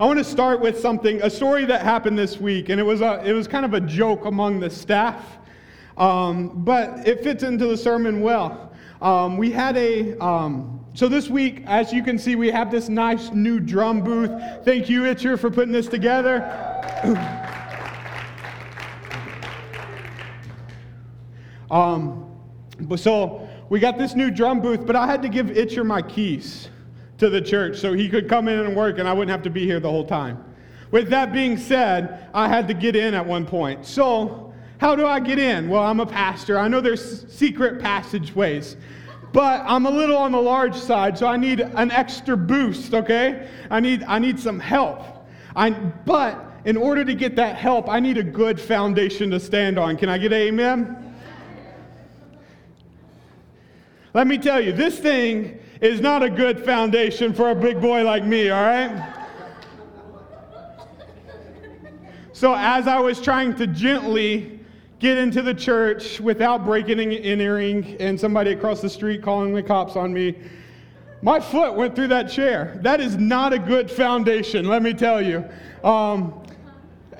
I want to start with something, a story that happened this week, and it was, a, it was kind of a joke among the staff, um, but it fits into the sermon well. Um, we had a, um, so this week, as you can see, we have this nice new drum booth. Thank you, Itcher, for putting this together. um, but so we got this new drum booth, but I had to give Itcher my keys to the church so he could come in and work and I wouldn't have to be here the whole time. With that being said, I had to get in at one point. So, how do I get in? Well, I'm a pastor. I know there's secret passageways, but I'm a little on the large side, so I need an extra boost, okay? I need, I need some help. I, but in order to get that help, I need a good foundation to stand on. Can I get amen? Let me tell you, this thing is not a good foundation for a big boy like me, all right? So, as I was trying to gently get into the church without breaking and entering and somebody across the street calling the cops on me, my foot went through that chair. That is not a good foundation, let me tell you. Um,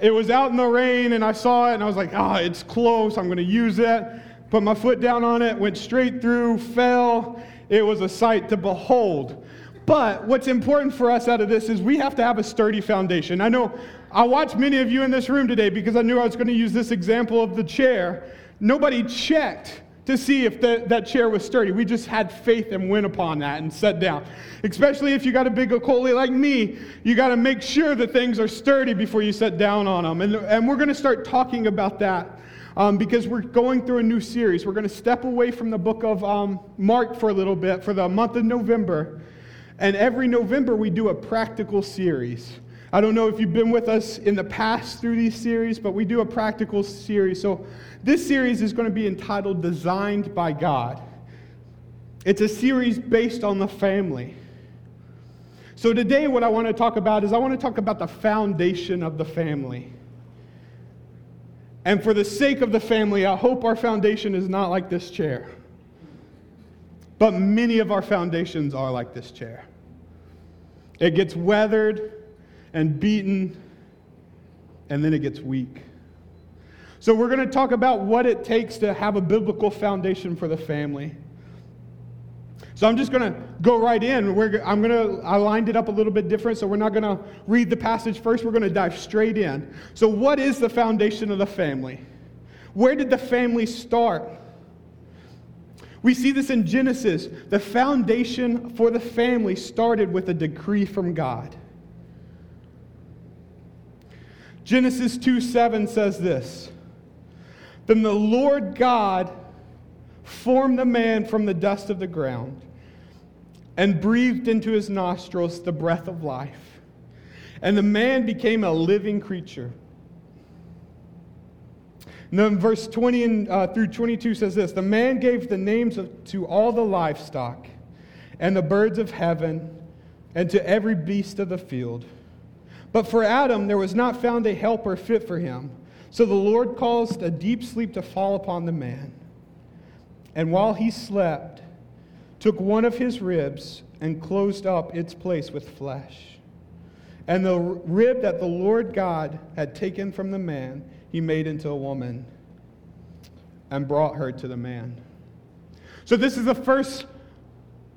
it was out in the rain and I saw it and I was like, ah, oh, it's close. I'm going to use it. Put my foot down on it, went straight through, fell, it was a sight to behold. But what's important for us out of this is we have to have a sturdy foundation. I know I watched many of you in this room today because I knew I was going to use this example of the chair. Nobody checked to see if the, that chair was sturdy. We just had faith and went upon that and sat down. Especially if you got a big okole like me, you got to make sure that things are sturdy before you sit down on them. And, and we're going to start talking about that um, because we're going through a new series. We're going to step away from the book of um, Mark for a little bit for the month of November. And every November, we do a practical series. I don't know if you've been with us in the past through these series, but we do a practical series. So this series is going to be entitled Designed by God. It's a series based on the family. So today, what I want to talk about is I want to talk about the foundation of the family. And for the sake of the family, I hope our foundation is not like this chair. But many of our foundations are like this chair. It gets weathered and beaten, and then it gets weak. So, we're going to talk about what it takes to have a biblical foundation for the family. So I'm just going to go right in. We're, I'm going to, I lined it up a little bit different, so we're not going to read the passage first. We're going to dive straight in. So, what is the foundation of the family? Where did the family start? We see this in Genesis. The foundation for the family started with a decree from God. Genesis 2 7 says this Then the Lord God formed the man from the dust of the ground and breathed into his nostrils the breath of life. And the man became a living creature. And then verse 20 and, uh, through 22 says this The man gave the names of, to all the livestock and the birds of heaven and to every beast of the field. But for Adam there was not found a helper fit for him. So the Lord caused a deep sleep to fall upon the man. And while he slept, took one of his ribs and closed up its place with flesh. And the rib that the Lord God had taken from the man, he made into a woman and brought her to the man. So, this is the first,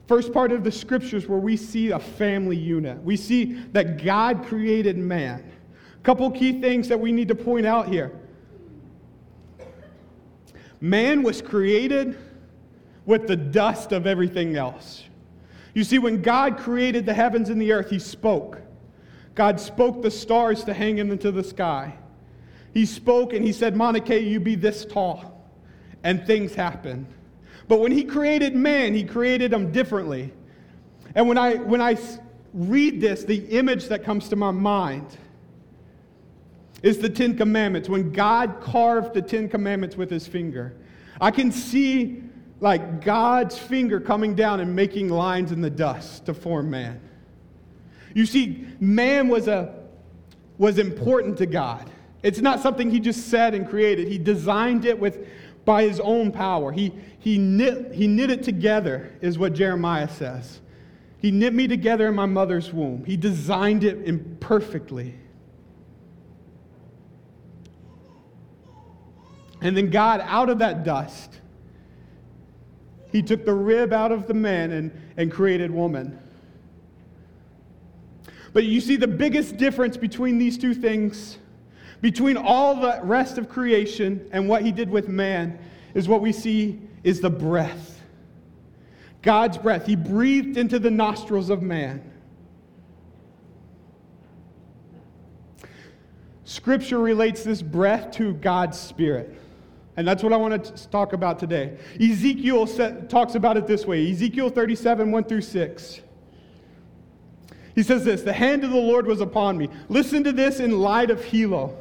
first part of the scriptures where we see a family unit. We see that God created man. A couple key things that we need to point out here. Man was created with the dust of everything else. You see, when God created the heavens and the earth, He spoke. God spoke the stars to hang into the sky. He spoke and He said, Monica, you be this tall. And things happened. But when He created man, He created them differently. And when I, when I read this, the image that comes to my mind is the Ten Commandments. When God carved the Ten Commandments with His finger, I can see like God's finger coming down and making lines in the dust to form man. You see, man was, a, was important to God. It's not something he just said and created. He designed it with, by his own power. He, he, knit, he knit it together, is what Jeremiah says. He knit me together in my mother's womb. He designed it imperfectly. And then God, out of that dust, He took the rib out of the man and, and created woman. But you see, the biggest difference between these two things, between all the rest of creation and what He did with man, is what we see is the breath. God's breath. He breathed into the nostrils of man. Scripture relates this breath to God's Spirit. And that's what I want to talk about today. Ezekiel talks about it this way Ezekiel 37, 1 through 6. He says this The hand of the Lord was upon me. Listen to this in light of Hilo.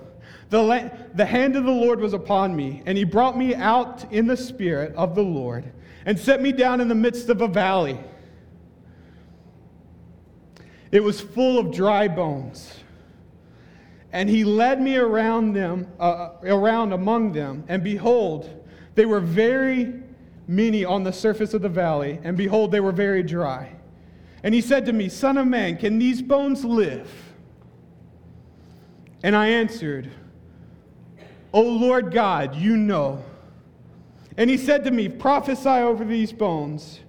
The, la- the hand of the Lord was upon me, and he brought me out in the spirit of the Lord and set me down in the midst of a valley. It was full of dry bones. And he led me around them, uh, around among them, and behold, they were very many on the surface of the valley, and behold, they were very dry. And he said to me, Son of man, can these bones live? And I answered, O Lord God, you know. And he said to me, Prophesy over these bones,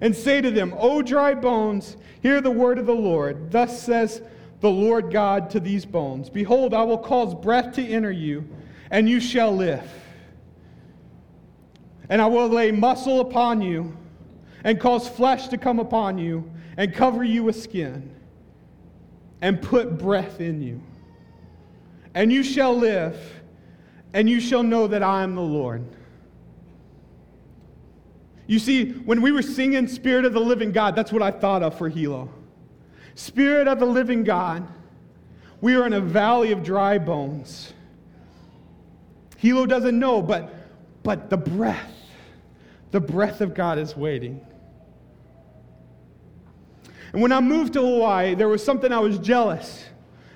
and say to them, O dry bones, hear the word of the Lord. Thus says the Lord God to these bones Behold, I will cause breath to enter you, and you shall live. And I will lay muscle upon you, and cause flesh to come upon you, and cover you with skin, and put breath in you. And you shall live, and you shall know that I am the Lord. You see, when we were singing Spirit of the Living God, that's what I thought of for Hilo. Spirit of the Living God, we are in a valley of dry bones. Hilo doesn't know, but, but the breath, the breath of God is waiting. And when I moved to Hawaii, there was something I was jealous.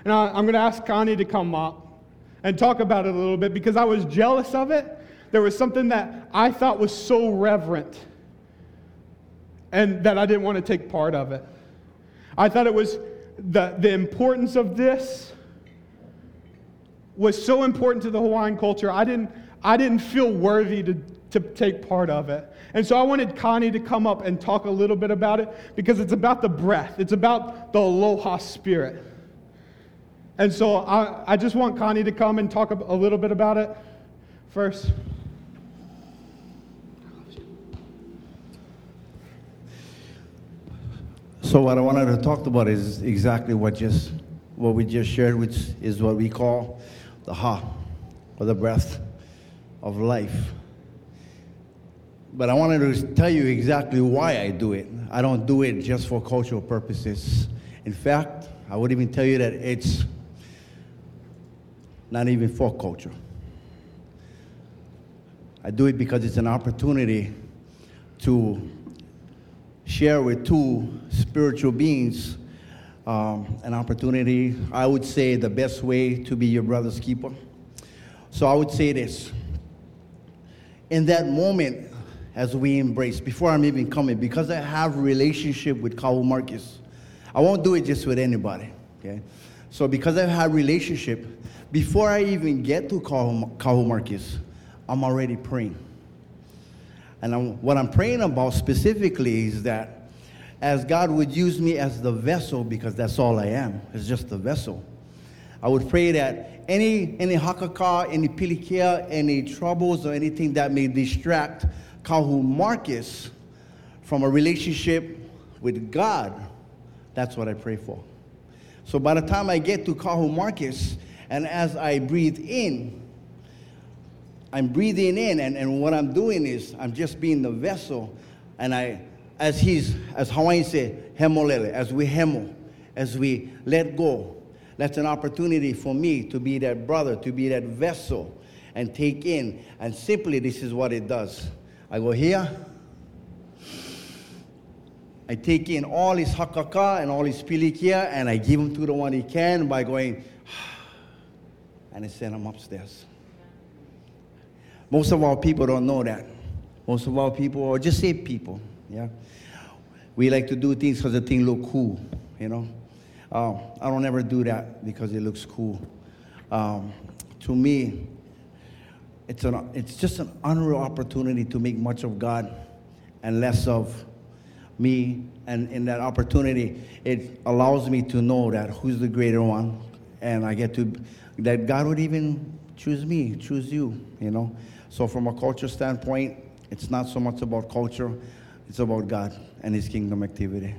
And I, am going to ask Connie to come up and talk about it a little bit because I was jealous of it there was something that I thought was so reverent and that I didn't want to take part of it. I thought it was the, the importance of this was so important to the Hawaiian culture. I didn't, I didn't feel worthy to, to take part of it. And so I wanted Connie to come up and talk a little bit about it because it's about the breath, it's about the aloha spirit. And so I, I just want Connie to come and talk a, a little bit about it first. So what I wanted to talk about is exactly what just what we just shared, which is what we call the ha, or the breath of life. But I wanted to tell you exactly why I do it. I don't do it just for cultural purposes. In fact, I would even tell you that it's not even for culture. I do it because it's an opportunity to share with two spiritual beings um, an opportunity. I would say the best way to be your brother's keeper. So I would say this. In that moment, as we embrace, before I'm even coming, because I have relationship with Kahu Marcus, I won't do it just with anybody. Okay? So because I have relationship, before I even get to Kahu Marcus, I'm already praying. And I'm, what I'm praying about specifically is that as God would use me as the vessel, because that's all I am, it's just the vessel. I would pray that any any hakaka, any pilikia, any troubles or anything that may distract Kahu Marcus from a relationship with God, that's what I pray for. So by the time I get to Kahu Marcus, and as I breathe in, I'm breathing in, and, and what I'm doing is I'm just being the vessel. And I, as he's, as Hawaiian say, hemolele, as we hemo, as we let go, that's an opportunity for me to be that brother, to be that vessel, and take in. And simply, this is what it does. I go here. I take in all his hakaka and all his pilikia, and I give him to the one he can by going, and I send him upstairs. Most of our people don't know that. Most of our people, or just say people, yeah. we like to do things because the thing look cool, you know. Um, I don't ever do that because it looks cool. Um, to me, it's, an, it's just an unreal opportunity to make much of God and less of me. And in that opportunity, it allows me to know that who's the greater one. And I get to, that God would even choose me, choose you, you know. So, from a culture standpoint, it's not so much about culture, it's about God and His kingdom activity.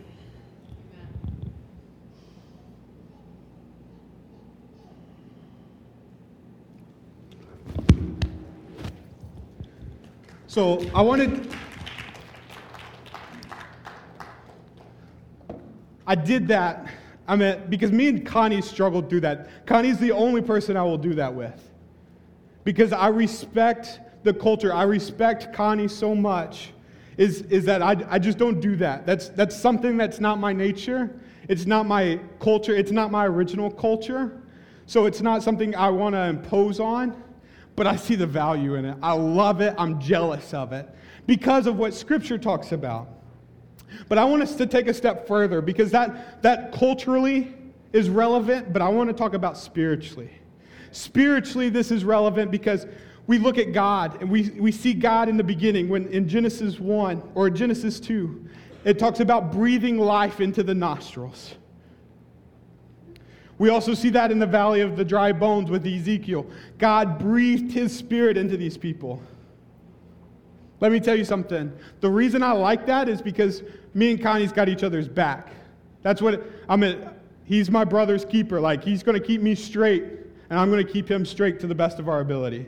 So I wanted. I did that. I mean, because me and Connie struggled through that. Connie's the only person I will do that with. Because I respect the culture. I respect Connie so much. Is, is that I, I just don't do that. That's, that's something that's not my nature. It's not my culture. It's not my original culture. So it's not something I want to impose on but I see the value in it. I love it. I'm jealous of it because of what Scripture talks about. But I want us to take a step further because that, that culturally is relevant, but I want to talk about spiritually. Spiritually, this is relevant because we look at God and we, we see God in the beginning when in Genesis 1 or Genesis 2, it talks about breathing life into the nostrils. We also see that in the valley of the dry bones with Ezekiel. God breathed his spirit into these people. Let me tell you something. The reason I like that is because me and Connie's got each other's back. That's what I'm a, he's my brother's keeper. Like he's going to keep me straight and I'm going to keep him straight to the best of our ability.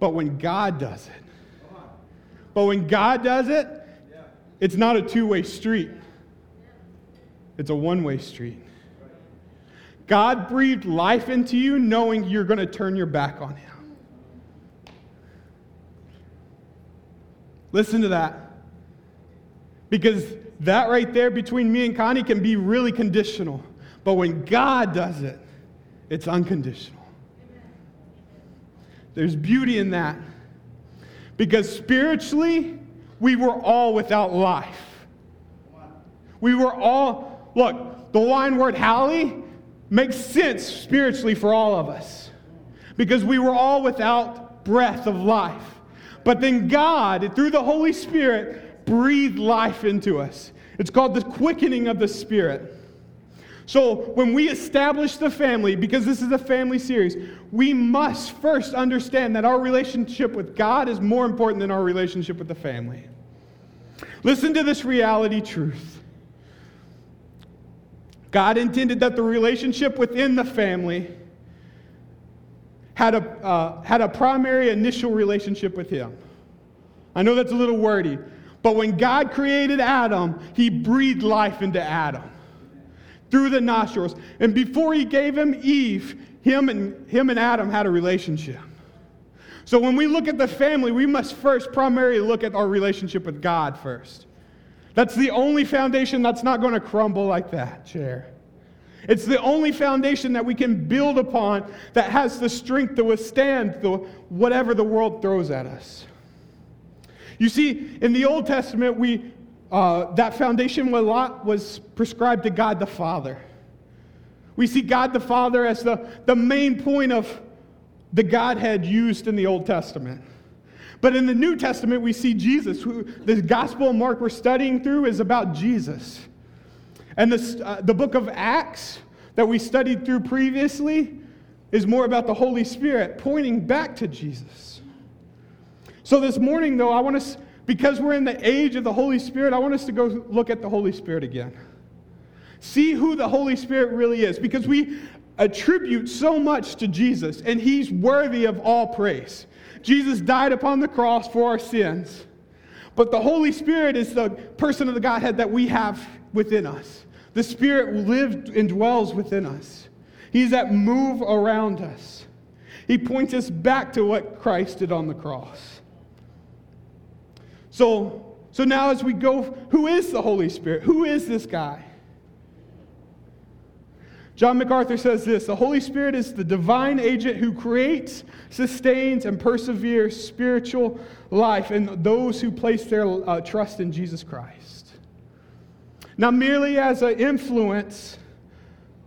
But when God does it, but when God does it, it's not a two-way street. It's a one way street. God breathed life into you knowing you're going to turn your back on Him. Listen to that. Because that right there between me and Connie can be really conditional. But when God does it, it's unconditional. There's beauty in that. Because spiritually, we were all without life. We were all Look, the line word haole makes sense spiritually for all of us because we were all without breath of life. But then God, through the Holy Spirit, breathed life into us. It's called the quickening of the Spirit. So, when we establish the family, because this is a family series, we must first understand that our relationship with God is more important than our relationship with the family. Listen to this reality truth. God intended that the relationship within the family had a, uh, had a primary initial relationship with Him. I know that's a little wordy, but when God created Adam, He breathed life into Adam through the nostrils. And before He gave him Eve, him and, him and Adam had a relationship. So when we look at the family, we must first primarily look at our relationship with God first. That's the only foundation that's not going to crumble like that chair. It's the only foundation that we can build upon that has the strength to withstand the, whatever the world throws at us. You see, in the Old Testament, we, uh, that foundation was prescribed to God the Father. We see God the Father as the, the main point of the Godhead used in the Old Testament. But in the New Testament, we see Jesus. Who, the Gospel of Mark we're studying through is about Jesus. And the, uh, the book of Acts that we studied through previously is more about the Holy Spirit pointing back to Jesus. So this morning, though, I want us, because we're in the age of the Holy Spirit, I want us to go look at the Holy Spirit again. See who the Holy Spirit really is, because we attribute so much to Jesus, and He's worthy of all praise. Jesus died upon the cross for our sins. But the Holy Spirit is the person of the Godhead that we have within us. The Spirit lives and dwells within us. He's that move around us. He points us back to what Christ did on the cross. So, so now as we go, who is the Holy Spirit? Who is this guy? John MacArthur says this The Holy Spirit is the divine agent who creates, sustains, and perseveres spiritual life in those who place their uh, trust in Jesus Christ. Not merely as an influence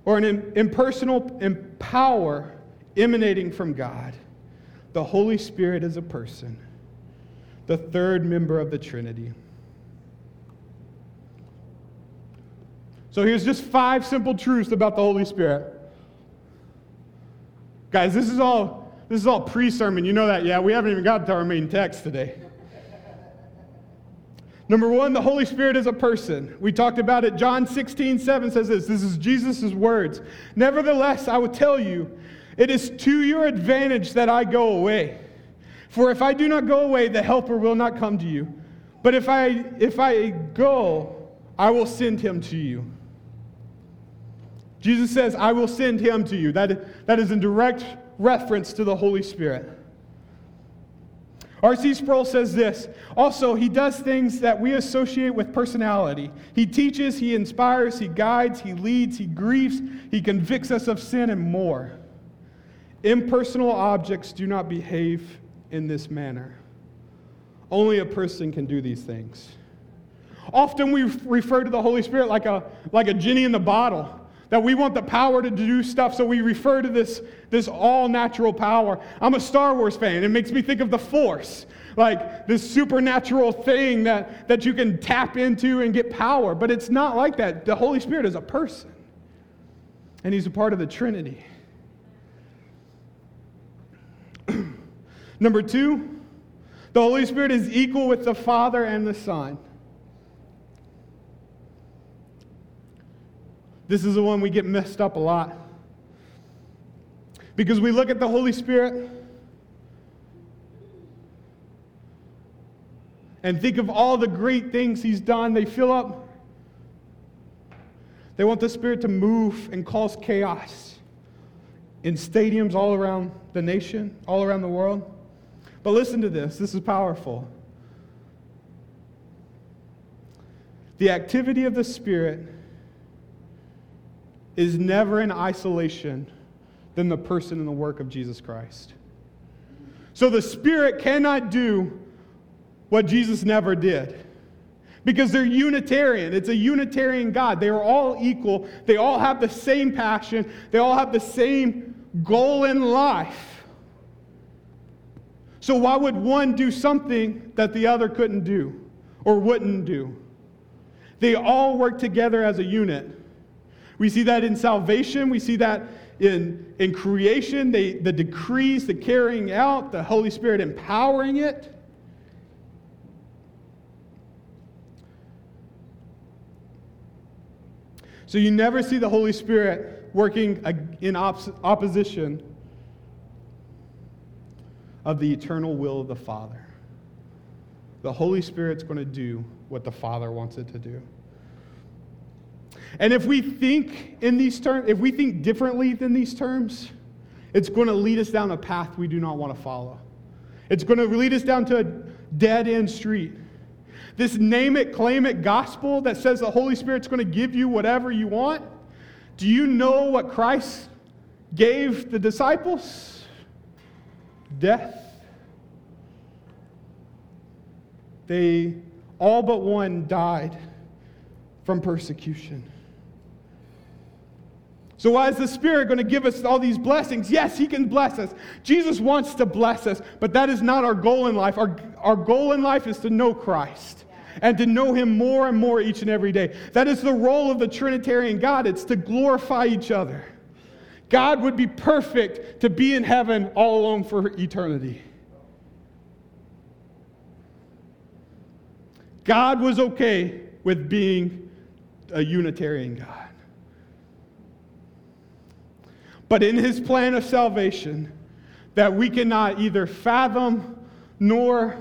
or an impersonal power emanating from God, the Holy Spirit is a person, the third member of the Trinity. So here's just five simple truths about the Holy Spirit. Guys, this is all this is all pre-sermon. You know that, yeah? We haven't even got to our main text today. Number one, the Holy Spirit is a person. We talked about it. John 16, 7 says this. This is Jesus' words. Nevertheless, I will tell you, it is to your advantage that I go away. For if I do not go away, the helper will not come to you. But if I if I go, I will send him to you. Jesus says, I will send him to you. That, that is in direct reference to the Holy Spirit. R.C. Sproul says this also, he does things that we associate with personality. He teaches, he inspires, he guides, he leads, he grieves, he convicts us of sin, and more. Impersonal objects do not behave in this manner. Only a person can do these things. Often we refer to the Holy Spirit like a, like a genie in the bottle that we want the power to do stuff, so we refer to this, this all natural power. I'm a Star Wars fan. It makes me think of the Force, like this supernatural thing that, that you can tap into and get power. But it's not like that. The Holy Spirit is a person, and He's a part of the Trinity. Number two, the Holy Spirit is equal with the Father and the Son. This is the one we get messed up a lot. Because we look at the Holy Spirit and think of all the great things He's done. They fill up. They want the Spirit to move and cause chaos in stadiums all around the nation, all around the world. But listen to this this is powerful. The activity of the Spirit is never in isolation than the person and the work of Jesus Christ. So the Spirit cannot do what Jesus never did because they're Unitarian. It's a Unitarian God. They are all equal, they all have the same passion, they all have the same goal in life. So, why would one do something that the other couldn't do or wouldn't do? They all work together as a unit. We see that in salvation. We see that in, in creation, they, the decrees, the carrying out, the Holy Spirit empowering it. So you never see the Holy Spirit working in opposition of the eternal will of the Father. The Holy Spirit's going to do what the Father wants it to do. And if we think in these terms, if we think differently than these terms, it's going to lead us down a path we do not want to follow. It's going to lead us down to a dead end street. This name it, claim it gospel that says the Holy Spirit's going to give you whatever you want. Do you know what Christ gave the disciples? Death. They all but one died from persecution. So, why is the Spirit going to give us all these blessings? Yes, He can bless us. Jesus wants to bless us, but that is not our goal in life. Our, our goal in life is to know Christ and to know Him more and more each and every day. That is the role of the Trinitarian God, it's to glorify each other. God would be perfect to be in heaven all alone for eternity. God was okay with being a Unitarian God. but in his plan of salvation that we cannot either fathom nor,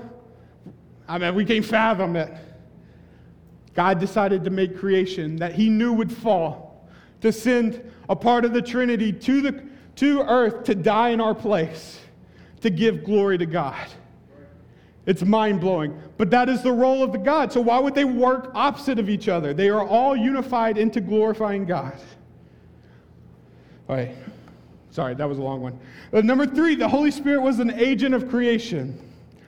I mean, we can't fathom it. God decided to make creation that he knew would fall, to send a part of the Trinity to, the, to earth to die in our place, to give glory to God. It's mind blowing. But that is the role of the God. So why would they work opposite of each other? They are all unified into glorifying God. All right. Sorry, that was a long one. Uh, number three, the Holy Spirit was an agent of creation.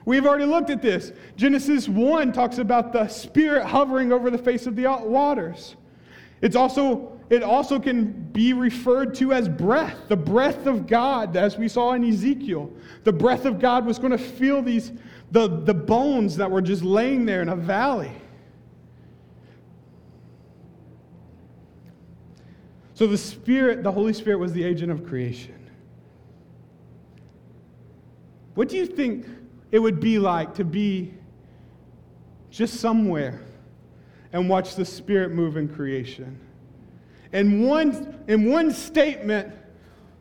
We've already looked at this. Genesis 1 talks about the Spirit hovering over the face of the waters. It's also, it also can be referred to as breath, the breath of God, as we saw in Ezekiel. The breath of God was going to fill these, the, the bones that were just laying there in a valley. So the Spirit, the Holy Spirit, was the agent of creation. What do you think it would be like to be just somewhere and watch the Spirit move in creation? In one, in one statement,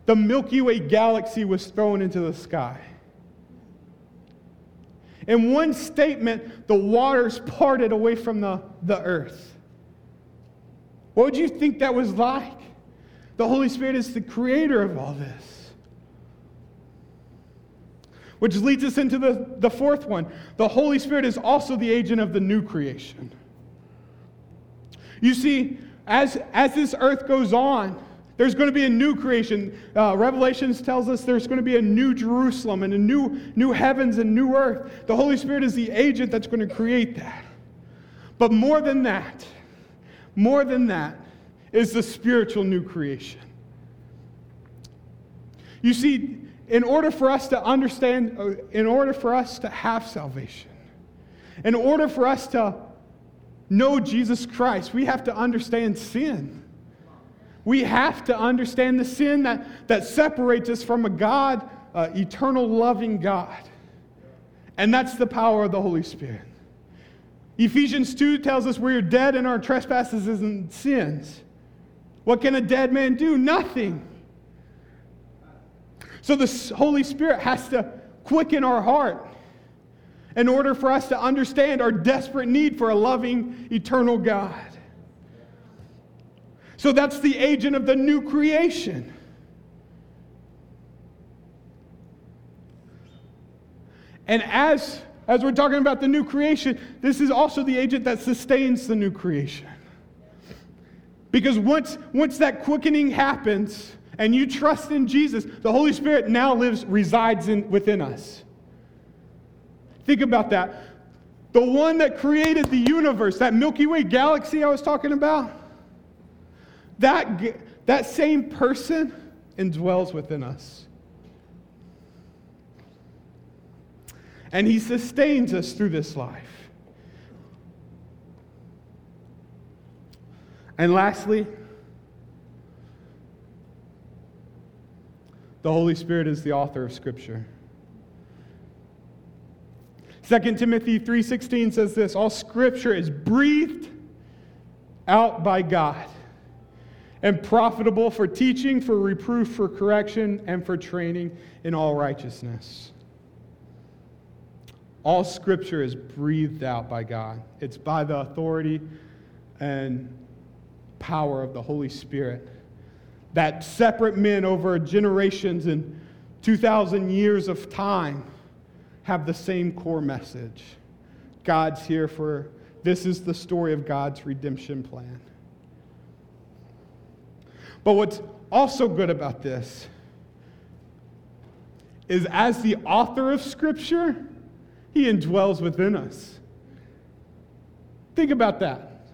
the Milky Way galaxy was thrown into the sky. In one statement, the waters parted away from the, the earth. What would you think that was like? The Holy Spirit is the creator of all this. Which leads us into the, the fourth one. The Holy Spirit is also the agent of the new creation. You see, as, as this earth goes on, there's going to be a new creation. Uh, Revelations tells us there's going to be a new Jerusalem and a new, new heavens and new earth. The Holy Spirit is the agent that's going to create that. But more than that, more than that, is the spiritual new creation. You see, in order for us to understand, uh, in order for us to have salvation, in order for us to know Jesus Christ, we have to understand sin. We have to understand the sin that, that separates us from a God, uh, eternal loving God. And that's the power of the Holy Spirit. Ephesians 2 tells us we're dead in our trespasses and sins. What can a dead man do? Nothing. So the Holy Spirit has to quicken our heart in order for us to understand our desperate need for a loving, eternal God. So that's the agent of the new creation. And as, as we're talking about the new creation, this is also the agent that sustains the new creation. Because once, once that quickening happens and you trust in Jesus, the Holy Spirit now lives, resides in, within us. Think about that. The one that created the universe, that Milky Way galaxy I was talking about, that, that same person indwells within us. And he sustains us through this life. And lastly, the Holy Spirit is the author of Scripture. 2 Timothy 3:16 says this, all scripture is breathed out by God and profitable for teaching, for reproof, for correction, and for training in all righteousness. All scripture is breathed out by God. It's by the authority and power of the Holy Spirit. That separate men over generations and 2,000 years of time have the same core message God's here for this is the story of God's redemption plan. But what's also good about this is as the author of Scripture, he indwells within us. Think about that.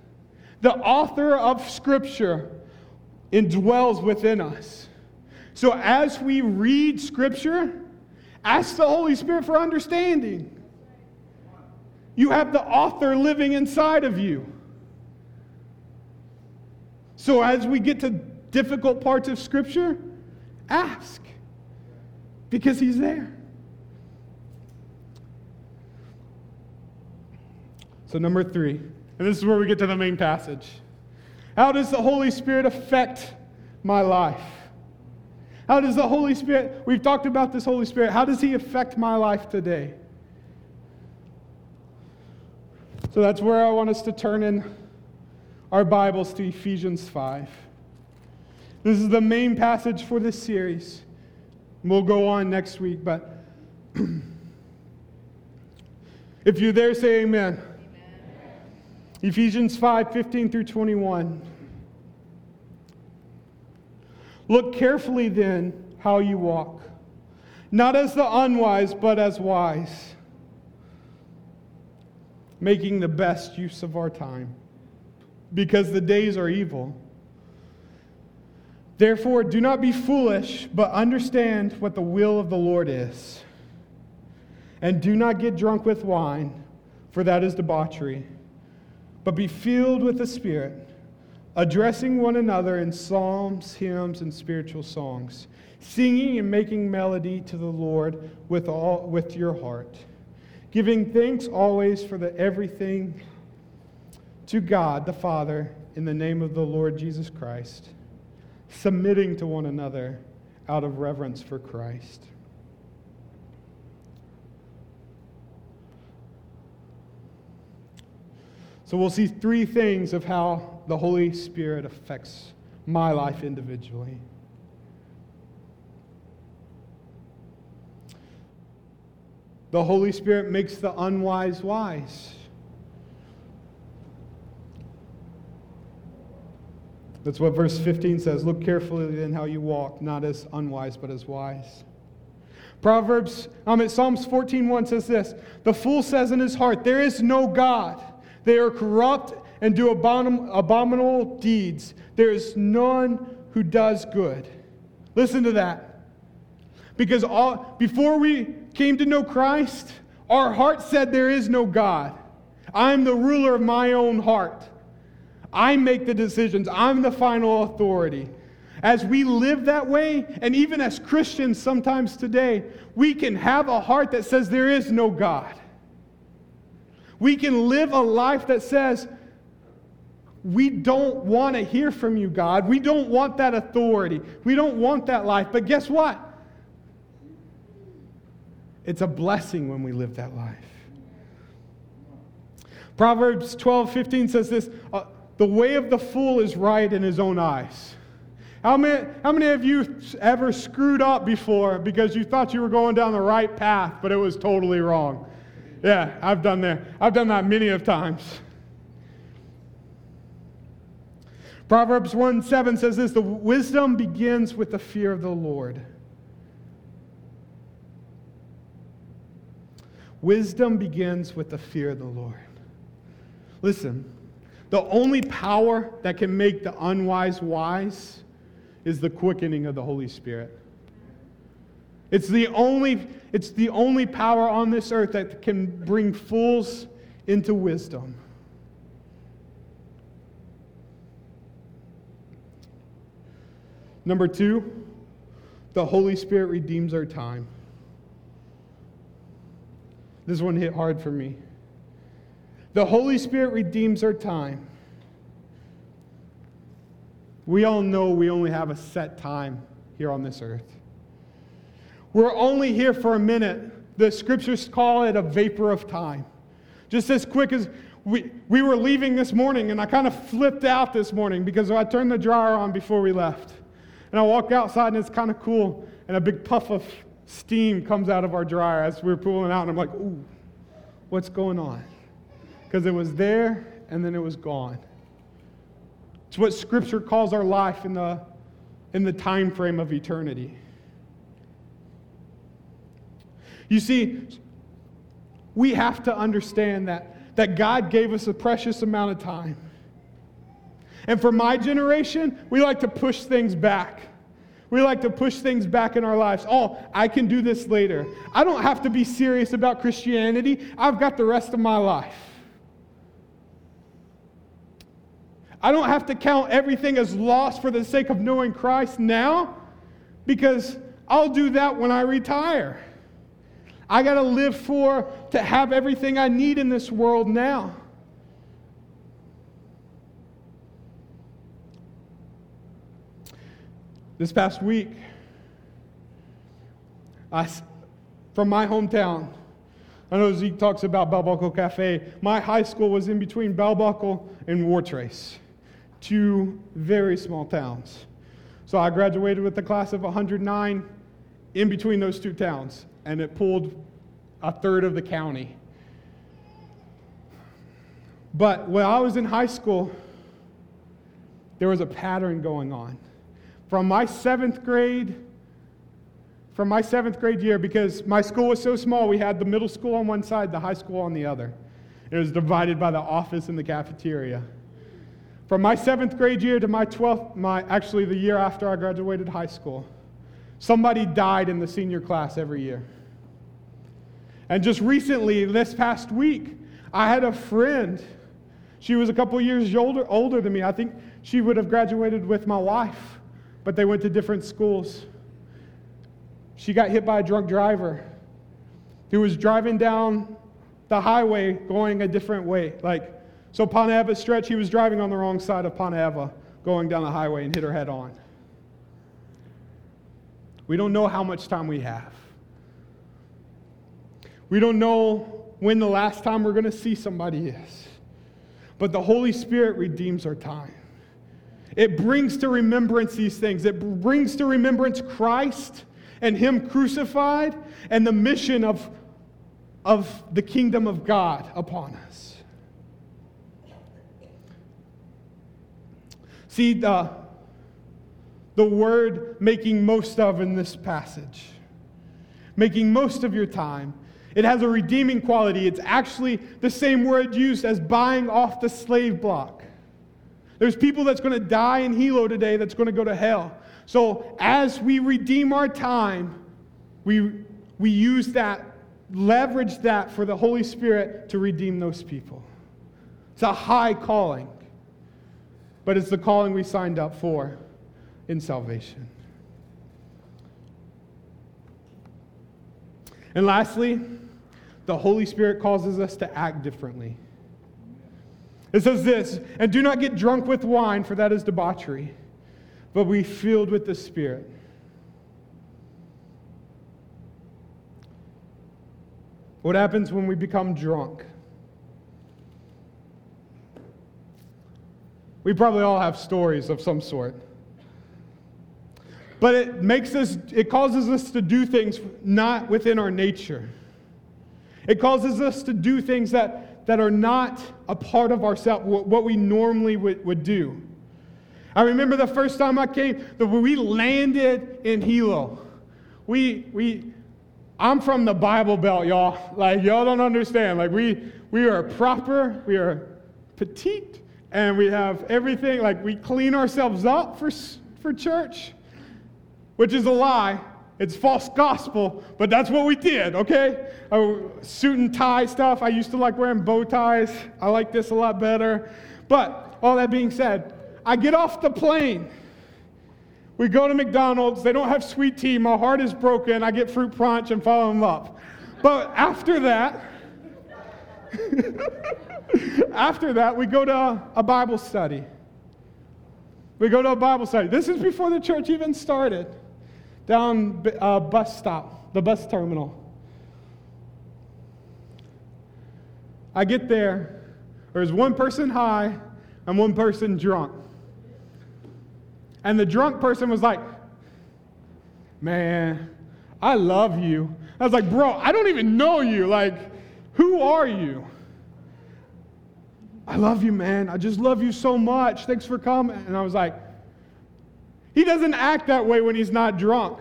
The author of Scripture indwells within us. So as we read Scripture, ask the Holy Spirit for understanding. You have the author living inside of you. So as we get to difficult parts of Scripture, ask because He's there. So, number three. And this is where we get to the main passage. How does the Holy Spirit affect my life? How does the Holy Spirit, we've talked about this Holy Spirit, how does He affect my life today? So that's where I want us to turn in our Bibles to Ephesians 5. This is the main passage for this series. We'll go on next week, but if you're there, say amen. Ephesians 5 15 through 21. Look carefully then how you walk, not as the unwise, but as wise, making the best use of our time, because the days are evil. Therefore, do not be foolish, but understand what the will of the Lord is. And do not get drunk with wine, for that is debauchery, but be filled with the Spirit, addressing one another in psalms, hymns, and spiritual songs, singing and making melody to the Lord with, all, with your heart, giving thanks always for the everything to God the Father in the name of the Lord Jesus Christ submitting to one another out of reverence for Christ. So we'll see three things of how the Holy Spirit affects my life individually. The Holy Spirit makes the unwise wise. That's what verse 15 says. Look carefully in how you walk, not as unwise, but as wise. Proverbs, um, at Psalms 14:1 says this: The fool says in his heart, There is no God. They are corrupt and do abomin- abominable deeds. There is none who does good. Listen to that. Because all, before we came to know Christ, our heart said there is no God. I am the ruler of my own heart. I make the decisions, I'm the final authority. As we live that way, and even as Christians sometimes today, we can have a heart that says there is no God. We can live a life that says, we don't want to hear from you, God. We don't want that authority. We don't want that life. But guess what? It's a blessing when we live that life. Proverbs 12 15 says this the way of the fool is right in his own eyes. How many, how many of you ever screwed up before because you thought you were going down the right path, but it was totally wrong? Yeah, I've done that. I've done that many of times. Proverbs 1 7 says this The wisdom begins with the fear of the Lord. Wisdom begins with the fear of the Lord. Listen, the only power that can make the unwise wise is the quickening of the Holy Spirit. It's the only, it's the only power on this earth that can bring fools into wisdom. Number two, the Holy Spirit redeems our time. This one hit hard for me. The Holy Spirit redeems our time. We all know we only have a set time here on this earth. We're only here for a minute. The scriptures call it a vapor of time. Just as quick as we, we were leaving this morning, and I kind of flipped out this morning because I turned the dryer on before we left. And I walk outside, and it's kind of cool, and a big puff of steam comes out of our dryer as we are pulling out, and I'm like, ooh, what's going on? Because it was there and then it was gone. It's what Scripture calls our life in the, in the time frame of eternity. You see, we have to understand that, that God gave us a precious amount of time. And for my generation, we like to push things back. We like to push things back in our lives. Oh, I can do this later. I don't have to be serious about Christianity. I've got the rest of my life. I don't have to count everything as lost for the sake of knowing Christ now because I'll do that when I retire. I got to live for, to have everything I need in this world now. This past week, I, from my hometown, I know Zeke talks about Bell Buckle Cafe. My high school was in between Bell Buckle and Wartrace two very small towns. So I graduated with a class of 109 in between those two towns, and it pulled a third of the county. But when I was in high school, there was a pattern going on. from my seventh grade, from my seventh grade year, because my school was so small, we had the middle school on one side, the high school on the other. It was divided by the office and the cafeteria. From my seventh grade year to my 12th, my, actually the year after I graduated high school, somebody died in the senior class every year. And just recently, this past week, I had a friend. She was a couple years older, older than me. I think she would have graduated with my wife, but they went to different schools. She got hit by a drunk driver who was driving down the highway going a different way. Like, so Ponte Eva stretch, he was driving on the wrong side of Ponte Eva going down the highway and hit her head on. We don't know how much time we have. We don't know when the last time we're going to see somebody is. But the Holy Spirit redeems our time. It brings to remembrance these things. It brings to remembrance Christ and Him crucified and the mission of, of the kingdom of God upon us. See, the, the word making most of in this passage, making most of your time it has a redeeming quality. It's actually the same word used as buying off the slave block. There's people that's going to die in Hilo today that's going to go to hell. So as we redeem our time, we, we use that, leverage that for the Holy Spirit to redeem those people. It's a high calling, but it's the calling we signed up for in salvation. And lastly, the Holy Spirit causes us to act differently. It says this, and do not get drunk with wine, for that is debauchery, but be filled with the Spirit. What happens when we become drunk? We probably all have stories of some sort. But it makes us, it causes us to do things not within our nature. It causes us to do things that, that are not a part of ourselves, what we normally would, would do. I remember the first time I came, when we landed in Hilo. We, we, I'm from the Bible Belt, y'all. Like, y'all don't understand. Like, we, we are proper, we are petite, and we have everything. Like, we clean ourselves up for, for church, which is a lie. It's false gospel, but that's what we did, okay? Oh, suit and tie stuff. I used to like wearing bow ties. I like this a lot better. But all that being said, I get off the plane. We go to McDonald's. They don't have sweet tea. My heart is broken. I get fruit punch and fall in love. But after that, after that, we go to a Bible study. We go to a Bible study. This is before the church even started down a uh, bus stop, the bus terminal. I get there, there's one person high and one person drunk. And the drunk person was like, Man, I love you. I was like, Bro, I don't even know you. Like, who are you? I love you, man. I just love you so much. Thanks for coming. And I was like, he doesn't act that way when he's not drunk.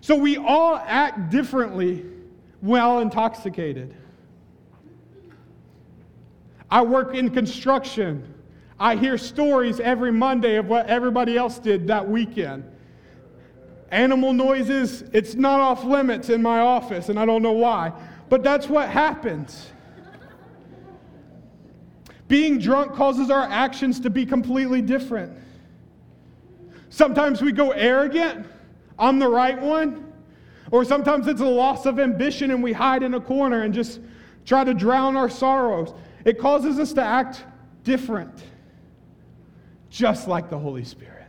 So we all act differently while intoxicated. I work in construction. I hear stories every Monday of what everybody else did that weekend. Animal noises, it's not off limits in my office, and I don't know why. But that's what happens. Being drunk causes our actions to be completely different. Sometimes we go arrogant. I'm the right one. Or sometimes it's a loss of ambition and we hide in a corner and just try to drown our sorrows. It causes us to act different, just like the Holy Spirit.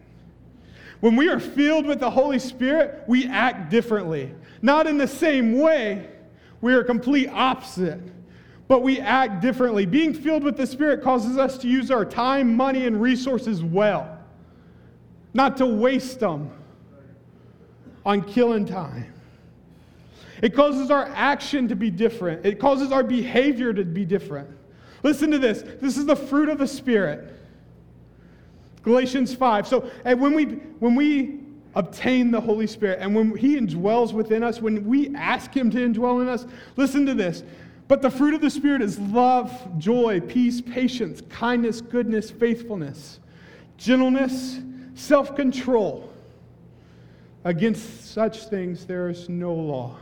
When we are filled with the Holy Spirit, we act differently. Not in the same way, we are complete opposite, but we act differently. Being filled with the Spirit causes us to use our time, money, and resources well not to waste them on killing time. It causes our action to be different. It causes our behavior to be different. Listen to this. This is the fruit of the Spirit. Galatians 5. So and when we when we obtain the Holy Spirit. And when He indwells within us, when we ask Him to indwell in us, listen to this. But the fruit of the Spirit is love, joy, peace, patience, kindness, goodness, faithfulness, gentleness, self control. Against such things there is no law.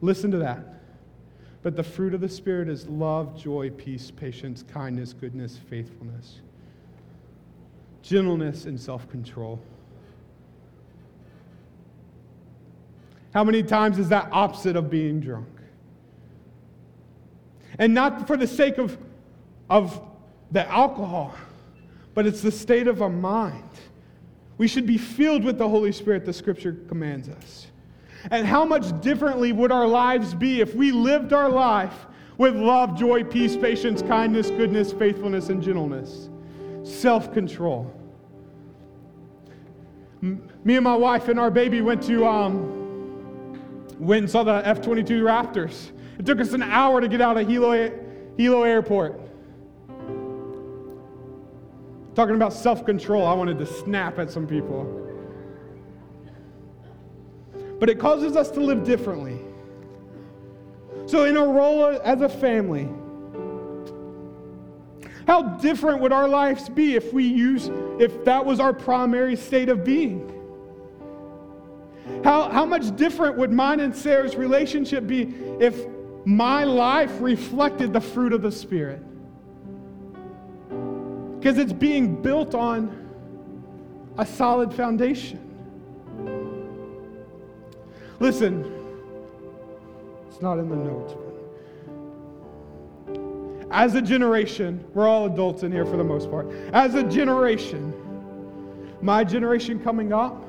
Listen to that. But the fruit of the Spirit is love, joy, peace, patience, kindness, goodness, faithfulness, gentleness, and self control. How many times is that opposite of being drunk? And not for the sake of, of the alcohol, but it's the state of our mind. We should be filled with the Holy Spirit, the scripture commands us. And how much differently would our lives be if we lived our life with love, joy, peace, patience, kindness, goodness, faithfulness, and gentleness, self control? Me and my wife and our baby went to um, went and saw the F 22 Raptors. It took us an hour to get out of Hilo, Hilo Airport. Talking about self control, I wanted to snap at some people but it causes us to live differently. So, in our role as a family, how different would our lives be if we use, if that was our primary state of being? How, how much different would mine and Sarah's relationship be if my life reflected the fruit of the Spirit? Because it's being built on a solid foundation. Listen, it's not in the notes. As a generation, we're all adults in here for the most part. As a generation, my generation coming up,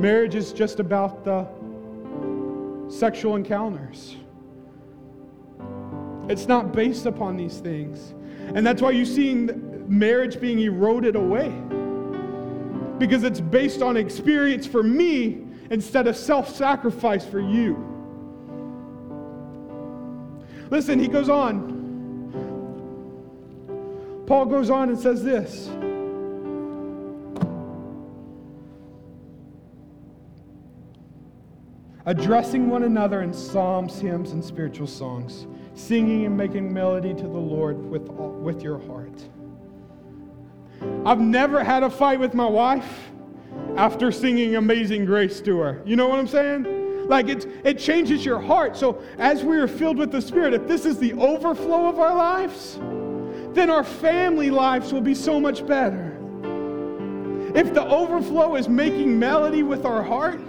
marriage is just about the sexual encounters. It's not based upon these things. And that's why you're seeing marriage being eroded away. Because it's based on experience for me instead of self sacrifice for you. Listen, he goes on. Paul goes on and says this. Addressing one another in psalms, hymns, and spiritual songs, singing and making melody to the Lord with, with your heart. I've never had a fight with my wife after singing Amazing Grace to her. You know what I'm saying? Like it, it changes your heart. So as we are filled with the Spirit, if this is the overflow of our lives, then our family lives will be so much better. If the overflow is making melody with our heart,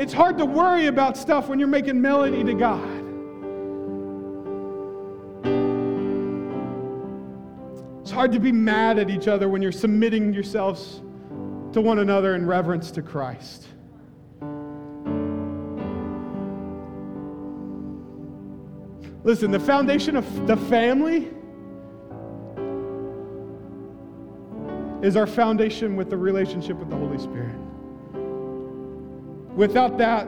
it's hard to worry about stuff when you're making melody to God. It's hard to be mad at each other when you're submitting yourselves to one another in reverence to Christ. Listen, the foundation of the family is our foundation with the relationship with the Holy Spirit. Without that,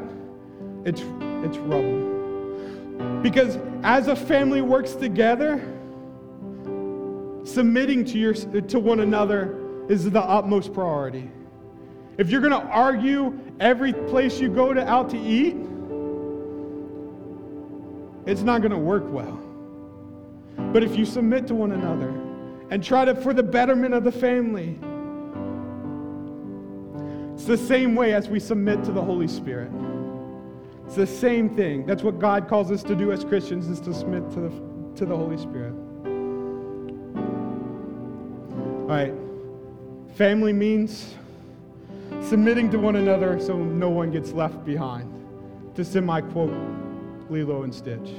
it's, it's rubble. Because as a family works together, submitting to, your, to one another is the utmost priority. If you're going to argue every place you go to out to eat, it's not going to work well. But if you submit to one another and try to, for the betterment of the family, it's the same way as we submit to the Holy Spirit. It's the same thing. That's what God calls us to do as Christians is to submit to the, to the Holy Spirit. All right. Family means submitting to one another so no one gets left behind. To semi quote Lilo and Stitch.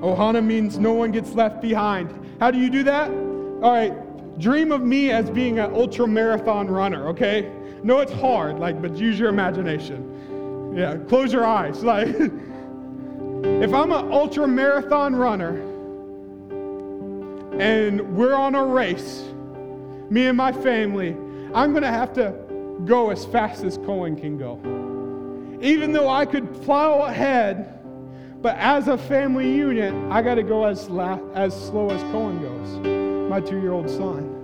Ohana means no one gets left behind. How do you do that? All right, dream of me as being an ultra marathon runner, okay? No, it's hard, like, but use your imagination. Yeah, close your eyes. Like, if I'm an ultra marathon runner, and we're on a race, me and my family, I'm to have to go as fast as Cohen can go. Even though I could plow ahead, but as a family unit, I got to go as, la- as slow as Cohen goes. My two year old son.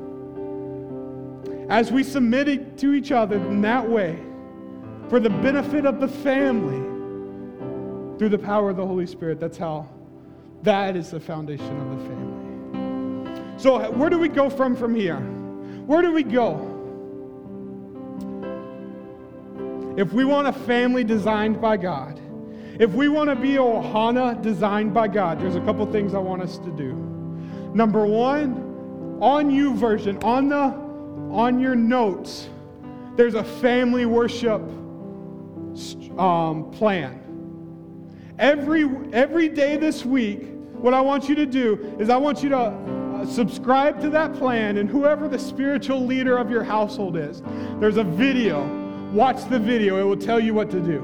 As we submit to each other in that way, for the benefit of the family, through the power of the Holy Spirit, that's how, that is the foundation of the family. So, where do we go from from here? Where do we go? If we want a family designed by God, if we want to be Ohana designed by God, there's a couple things I want us to do. Number one, on YouVersion, on the on your notes, there's a family worship um, plan. Every every day this week, what I want you to do is I want you to uh, subscribe to that plan, and whoever the spiritual leader of your household is, there's a video Watch the video, it will tell you what to do.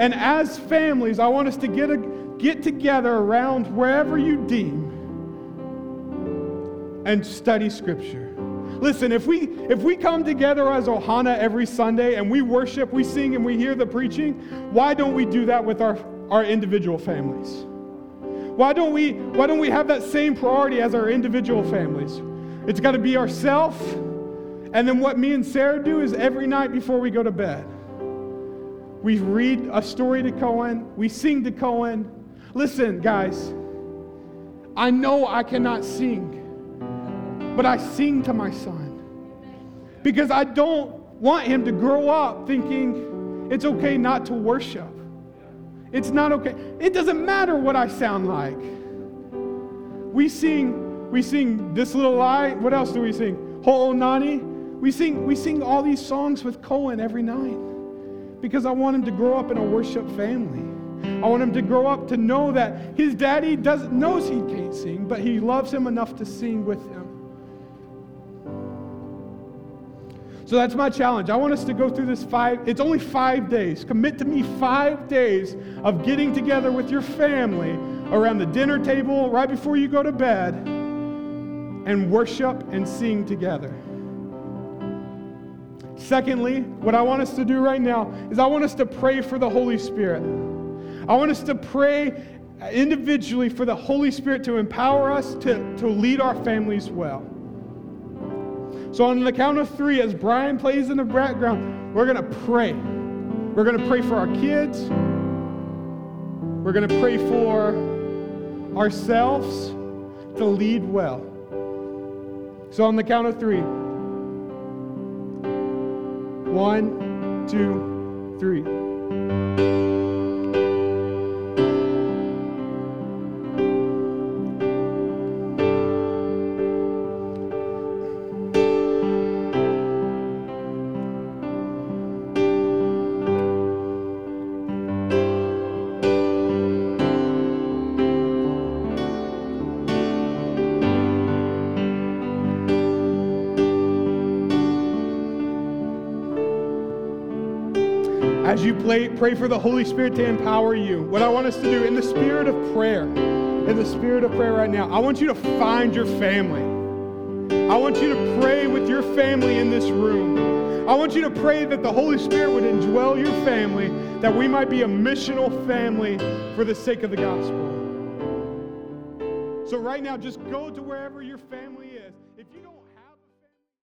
And as families, I want us to get, a, get together around wherever you deem and study Scripture. Listen, if we if we come together as Ohana every Sunday and we worship, we sing, and we hear the preaching, why don't we do that with our, our individual families? Why don't we why don't we have that same priority as our individual families? It's got to be ourselves and then what me and Sarah do is every night before we go to bed, we read a story to Cohen, we sing to Cohen. Listen, guys, I know I cannot sing, but I sing to my son because I don't want him to grow up thinking it's okay not to worship. It's not okay. It doesn't matter what I sound like. We sing, we sing this little lie. What else do we sing? Ho'onani. We sing, we sing all these songs with Cohen every night because I want him to grow up in a worship family. I want him to grow up to know that his daddy does, knows he can't sing, but he loves him enough to sing with him. So that's my challenge. I want us to go through this five, it's only five days. Commit to me five days of getting together with your family around the dinner table right before you go to bed and worship and sing together. Secondly, what I want us to do right now is I want us to pray for the Holy Spirit. I want us to pray individually for the Holy Spirit to empower us to, to lead our families well. So, on the count of three, as Brian plays in the background, we're going to pray. We're going to pray for our kids. We're going to pray for ourselves to lead well. So, on the count of three, one, two, three. Pray for the Holy Spirit to empower you, what I want us to do in the spirit of prayer, in the spirit of prayer right now, I want you to find your family. I want you to pray with your family in this room. I want you to pray that the Holy Spirit would indwell your family, that we might be a missional family for the sake of the gospel. So, right now, just